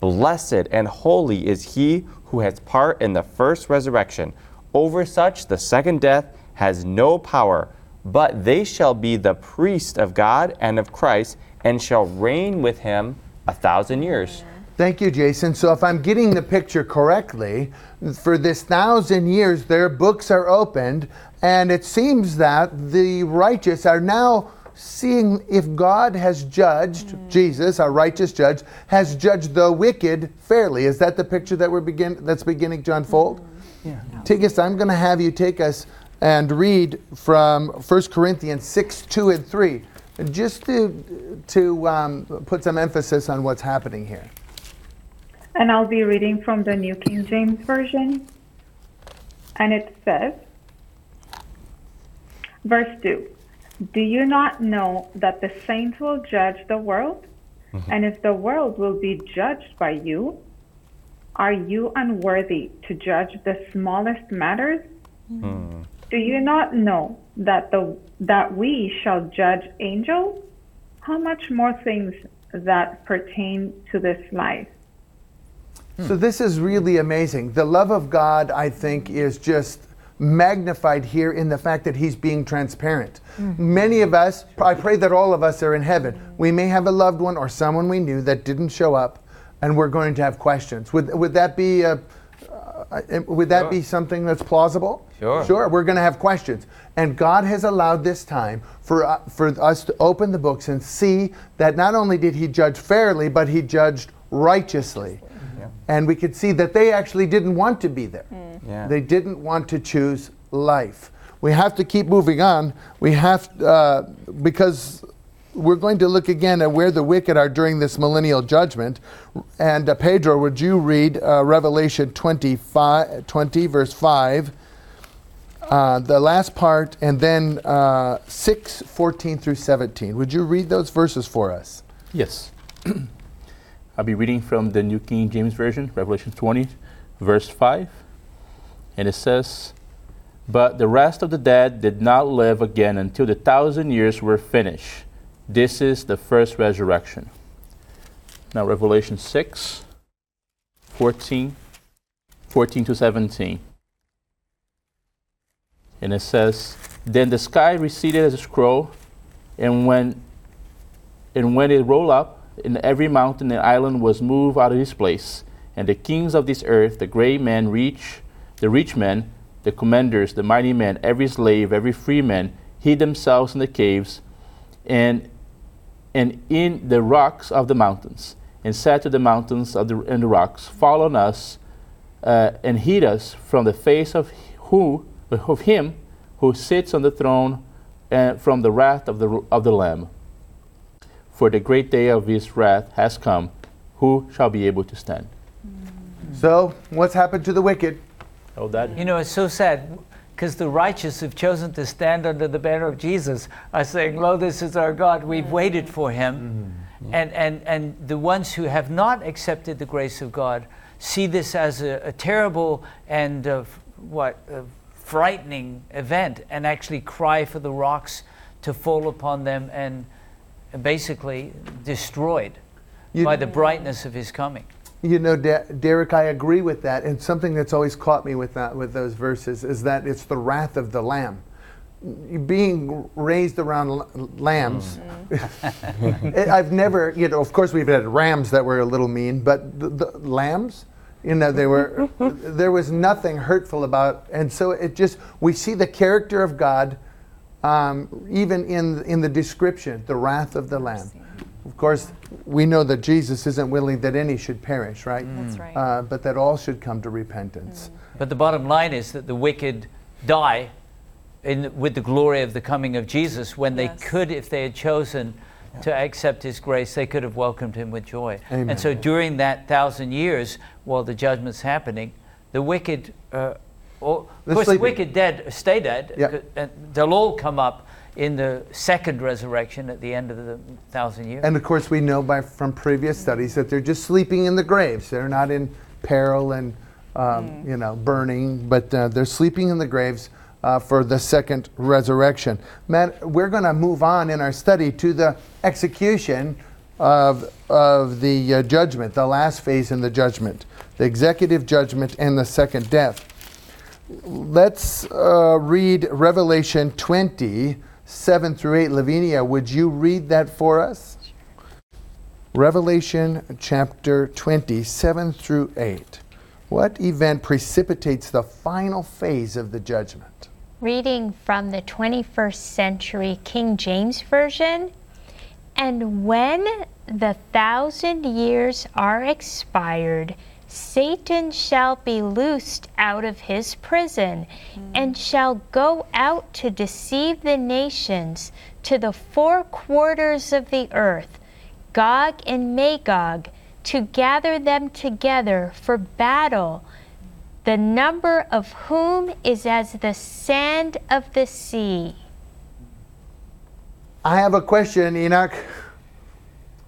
Blessed and holy is he who has part in the first resurrection. Over such the second death has no power, but they shall be the priest of God and of Christ, and shall reign with him a thousand years. Thank you, Jason. So, if I'm getting the picture correctly, for this thousand years, their books are opened, and it seems that the righteous are now seeing if God has judged, Jesus, our righteous judge, has judged the wicked fairly. Is that the picture that we're begin that's beginning to unfold? Yeah. Tigist, I'm going to have you take us and read from 1 Corinthians 6, 2, and 3, just to, to um, put some emphasis on what's happening here. And I'll be reading from the New King James Version. And it says, verse 2 Do you not know that the saints will judge the world? Mm-hmm. And if the world will be judged by you, are you unworthy to judge the smallest matters? Hmm. Do you not know that the that we shall judge angels? How much more things that pertain to this life? So this is really amazing. The love of God, I think, is just magnified here in the fact that He's being transparent. Many of us, I pray that all of us are in heaven. We may have a loved one or someone we knew that didn't show up, and we're going to have questions. Would would that be a, uh, would that be something that's plausible? Sure. Sure. We're going to have questions, and God has allowed this time for uh, for us to open the books and see that not only did He judge fairly, but He judged righteously. And we could see that they actually didn't want to be there. Yeah. They didn't want to choose life. We have to keep moving on. We have, uh, because we're going to look again at where the wicked are during this millennial judgment. And uh, Pedro, would you read uh, Revelation 25, 20, verse 5, uh, the last part, and then uh, 6, 14 through 17? Would you read those verses for us? Yes. (clears throat) I'll be reading from the New King James Version, Revelation 20, verse 5. And it says, But the rest of the dead did not live again until the thousand years were finished. This is the first resurrection. now Revelation 6, 14, 14 to 17. And it says, Then the sky receded as a scroll, and when and when it rolled up, and every mountain and island was moved out of his place, and the kings of this earth, the great men, reach, the rich men, the commanders, the mighty men, every slave, every free man, hid themselves in the caves, and and in the rocks of the mountains, and said to the mountains of the, and the rocks, Fall on us, uh, and hid us from the face of who of him who sits on the throne, and from the wrath of the of the Lamb. For the great day of his wrath has come. Who shall be able to stand? So, what's happened to the wicked? Oh, that You know, it's so sad because the righteous who've chosen to stand under the banner of Jesus are saying, Lo, this is our God. We've waited for him. And, and, and the ones who have not accepted the grace of God see this as a, a terrible and uh, what uh, frightening event and actually cry for the rocks to fall upon them and basically destroyed You- by the brightness of his coming. You know, De- Derek, I agree with that. And something that's always caught me with that, with those verses, is that it's the wrath of the Lamb. Being raised around l- lambs, mm. (laughs) I've never, you know, of course we've had rams that were a little mean, but the, the lambs, you know, they were, (laughs) there was nothing hurtful about, and so it just, we see the character of God um, even in, in the description, the wrath of the Lamb. Of course, we know that Jesus isn't willing that any should perish, right? That's right. Uh, but that all should come to repentance. But the bottom line is that the wicked die in, with the glory of the coming of Jesus when they could, if they had chosen to accept his grace, they could have welcomed him with joy. Amen. And so during that thousand years, while the judgment's happening, the wicked, uh, or, of course, sleeping. the wicked dead stay dead, Yeah. and they'll all come up in the second resurrection at the end of the thousand years. And of course, we know by from previous studies that they're just sleeping in the graves. They're not in peril and um, you know burning, but uh, they're sleeping in the graves uh, for the second resurrection. Matt, we're going to move on in our study to the execution of of the uh, judgment, the last phase in the judgment, the executive judgment and the second death. Let's uh, read Revelation 20, 7 through 8. Lavinia, would you read that for us? Revelation chapter 20, 7 through 8. What event precipitates the final phase of the judgment? Reading from the 21st century King James Version. And when the thousand years are expired, Satan shall be loosed out of his prison and shall go out to deceive the nations to the four quarters of the earth, Gog and Magog, to gather them together for battle the number of whom is as the sand of the sea. I have a question, Enoch.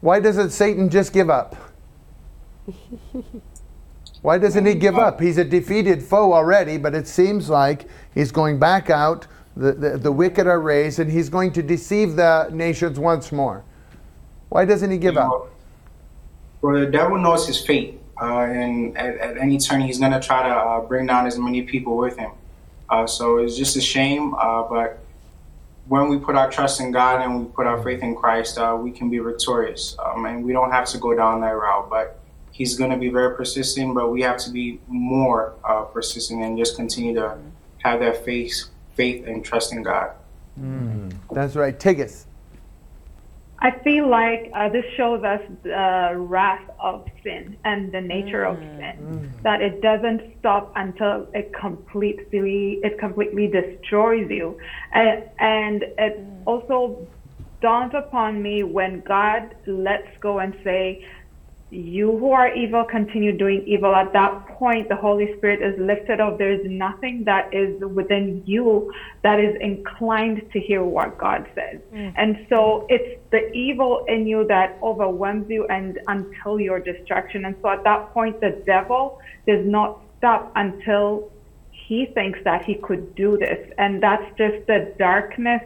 Why doesn't Satan just give up? (laughs) Why doesn't he give up? He's a defeated foe already, but it seems like he's going back out. The, the, the wicked are raised, and he's going to deceive the nations once more. Why doesn't he give up? Well, the devil knows his fate, uh, and at, at any turn, he's going to try to uh, bring down as many people with him. Uh, so it's just a shame, uh, but when we put our trust in God and we put our faith in Christ, uh, we can be victorious. Um, and we don't have to go down that route, but he's going to be very persistent, but we have to be more uh, persistent and just continue to have that faith, faith and trust in God. That's right. Tigist. I feel like uh, this shows us the wrath of sin and the nature of sin. That it doesn't stop until it completely it completely destroys you, and, and it also dawns upon me when God lets go and say, "You who are evil, continue doing evil." At that point, the Holy Spirit is lifted up. There is nothing that is within you that is inclined to hear what God says. Mm. And so it's the evil in you that overwhelms you and until your destruction. And so at that point, the devil does not stop until he thinks that he could do this. And that's just the darkness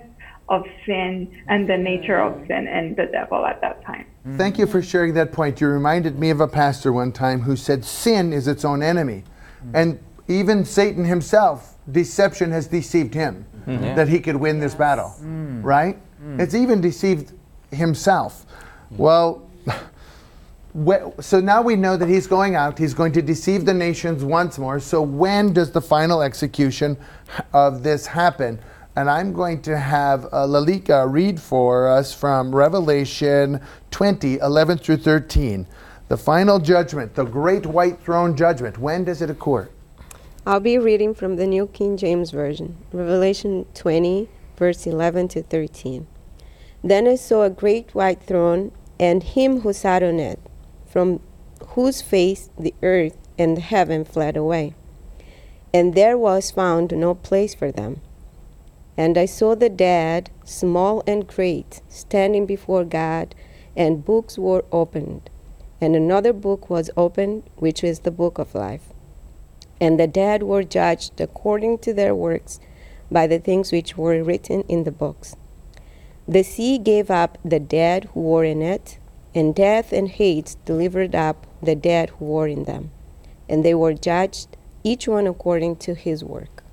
of sin and the mm-hmm. nature of sin and the devil at that time. Mm-hmm. Thank you for sharing that point. You reminded me of a pastor one time who said sin is its own enemy. Mm-hmm. And even Satan himself, deception has deceived him Yeah. that he could win this battle. Mm. Right? Mm. It's even deceived himself. Mm. Well, (laughs) so now we know that he's going out, he's going to deceive the nations once more. So when does the final execution of this happen? And I'm going to have uh, Lalika read for us from Revelation 20, 11 through 13. The final judgment, the great white throne judgment. When does it occur? I'll be reading from the New King James Version, Revelation 20, verse 11 to 13. Then I saw a great white throne, and him who sat on it, from whose face the earth and heaven fled away. And there was found no place for them. And I saw the dead, small and great, standing before God, and books were opened. And another book was opened, which is the book of life. And the dead were judged according to their works by the things which were written in the books. The sea gave up the dead who were in it, and death and Hades delivered up the dead who were in them. And they were judged, each one according to his work.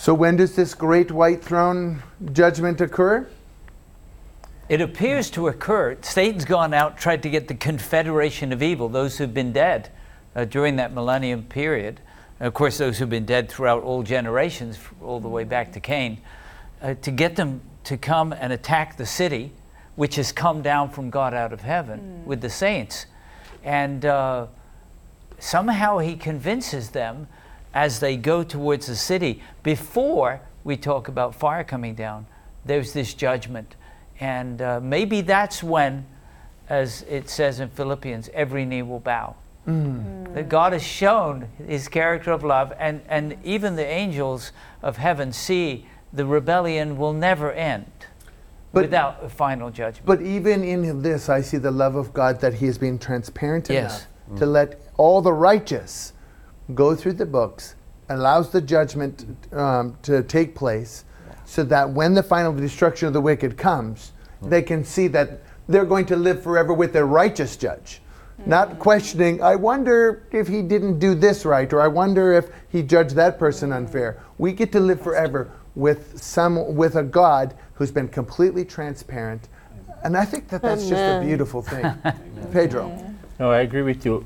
So when does this great white throne judgment occur? It appears to occur. Satan's gone out, tried to get the confederation of evil, those who've been dead uh, during that millennium period. And of course, those who've been dead throughout all generations, all the way back to Cain, uh, to get them to come and attack the city, which has come down from God out of heaven with the saints. And uh, somehow he convinces them as they go towards the city before we talk about fire coming down there's this judgment. And uh, maybe that's when as it says in philippians every knee will bow. That god has shown his character of love and, and even the angels of heaven see the rebellion will never end But- without a final judgment. But even in this, I see the love of God that He has been transparent Yes. enough to let all the righteous go through the books, allows the judgment um, to take place, so that when the final destruction of the wicked comes, they can see that they're going to live forever with their righteous judge. Not questioning, I wonder if he didn't do this right, or I wonder if he judged that person unfair. We get to live forever with some with a God who's been completely transparent. And I think that that's just a beautiful thing. (laughs) Pedro. No, I agree with you.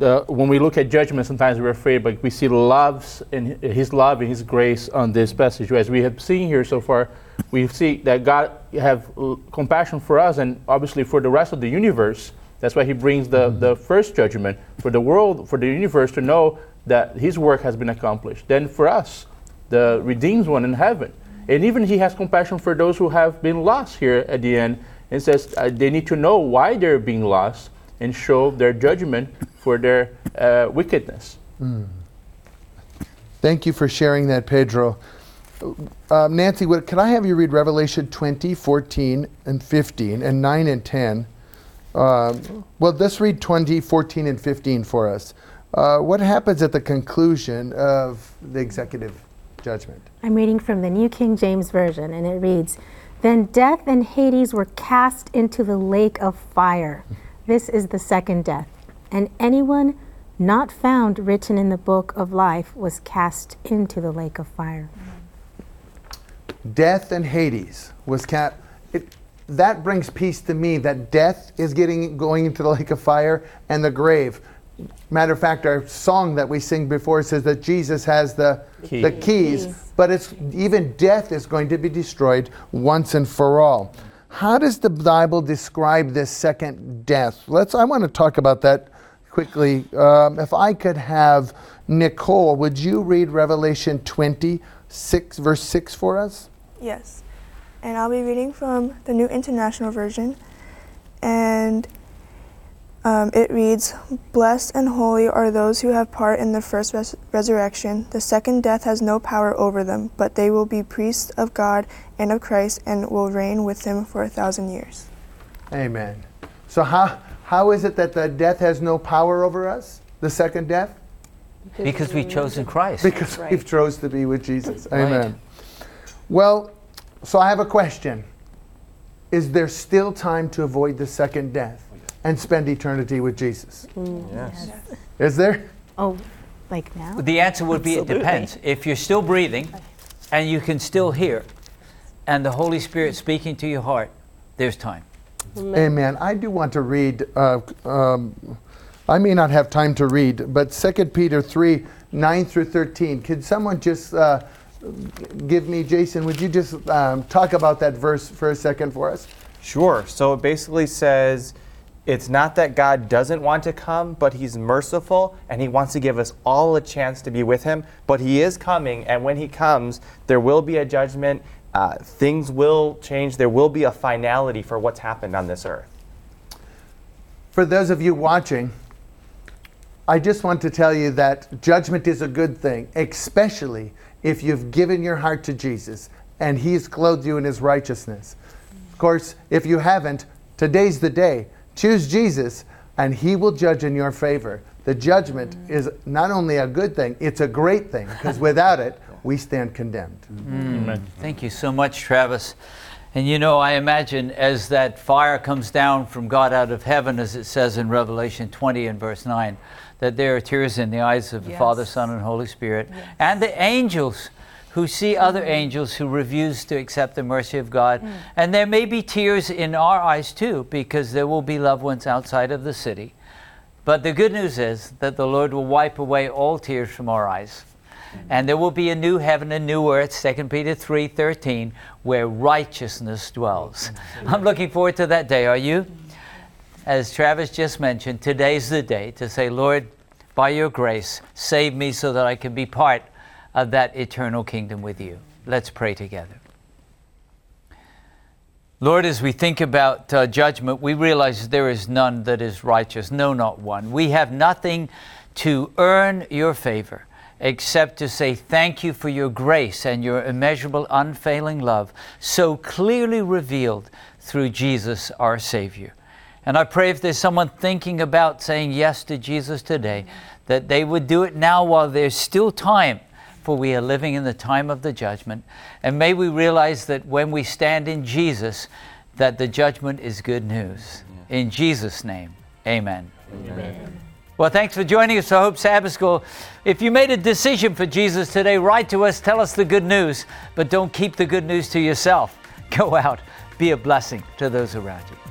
The, when we look at judgment, sometimes we're afraid, but we see loves and His love and His grace on this passage. As we have seen here so far, we see that God have compassion for us and obviously for the rest of the universe. That's why He brings the, the first judgment for the world, for the universe to know that His work has been accomplished. Then for us, the redeemed one in heaven. And even He has compassion for those who have been lost here at the end and says uh, they need to know why they're being lost and show their judgment for their uh, wickedness. Thank you for sharing that, Pedro. Um, Nancy, what, could I have you read Revelation 20, 14, and 15, and 9 and 10? Um, well, let's read 20, 14, and 15 for us. Uh, what happens at the conclusion of the executive judgment? I'm reading from the New King James Version, and it reads Then death and Hades were cast into the lake of fire. This is the second death. And anyone not found written in the book of life was cast into the lake of fire. Death and Hades was cat. It, that brings peace to me that death is getting going into the lake of fire and the grave. Matter of fact, our song that we sing before says that Jesus has the Key. the keys, but it's even death is going to be destroyed once and for all. How does the Bible describe this second death? Let's. I want to talk about that quickly. Um, if I could have Nicole, would you read Revelation 26, verse 6 for us? Yes. And I'll be reading from the New International Version. And um, it reads Blessed and holy are those who have part in the first res- resurrection. The second death has no power over them, but they will be priests of God and of Christ and will reign with him for a thousand years. Amen. So how how is it that the death has no power over us? The second death? because we've chosen christ Because we've chose to be with Jesus. Amen. Well, so I have a question. Is there still time to avoid the second death and spend eternity with Jesus? Yes. Is there? Oh, like now? The answer would be it depends. If you're still breathing and you can still hear, and the Holy Spirit speaking to your heart, there's time. Amen. I do want to read. Uh, um, I may not have time to read, but 2 Peter 3 9 through 13. Could someone just uh, give me, Jason, would you just um, talk about that verse for a second for us? Sure. So it basically says it's not that God doesn't want to come, but He's merciful and He wants to give us all a chance to be with Him. But He is coming, and when He comes, there will be a judgment. Uh, things will change. There will be a finality for what's happened on this earth. For those of you watching, I just want to tell you that judgment is a good thing, especially if you've given your heart to Jesus and He's clothed you in His righteousness. Of course, if you haven't, today's the day. Choose Jesus and He will judge in your favor. The judgment mm. is not only a good thing, it's a great thing because without it, (laughs) we stand condemned. Mm. Mm. Amen. Thank you so much, Travis. And you know, I imagine as that fire comes down from God out of heaven, as it says in Revelation 20 and verse 9, that there are tears in the eyes of the Father, Son, and Holy Spirit, and the angels who see other angels who refuse to accept the mercy of God. Mm. And there may be tears in our eyes too, because there will be loved ones outside of the city. But the good news is that the Lord will wipe away all tears from our eyes. Mm. And there will be a new heaven and new earth, 2 Peter 3:13, where righteousness dwells. I'm looking forward to that day. Are you? As Travis just mentioned, today's the day to say, Lord, by your grace, save me so that I can be part of that eternal kingdom with you. Let's pray together. Lord, as we think about uh, judgment, we realize there is none that is righteous, no, not one. We have nothing to earn your favor except to say thank you for your grace and your immeasurable, unfailing love, so clearly revealed through Jesus, our Savior. And I pray if there's someone thinking about saying yes to Jesus today, that they would do it now while there's still time for we are living in the time of the judgment. And may we realize that when we stand in Jesus, that the judgment is good news. In Jesus' name, amen. Well, thanks for joining us for Hope Sabbath School. If you made a decision for Jesus today, write to us, tell us the good news, but don't keep the good news to yourself. (laughs) Go out, be a blessing to those around you.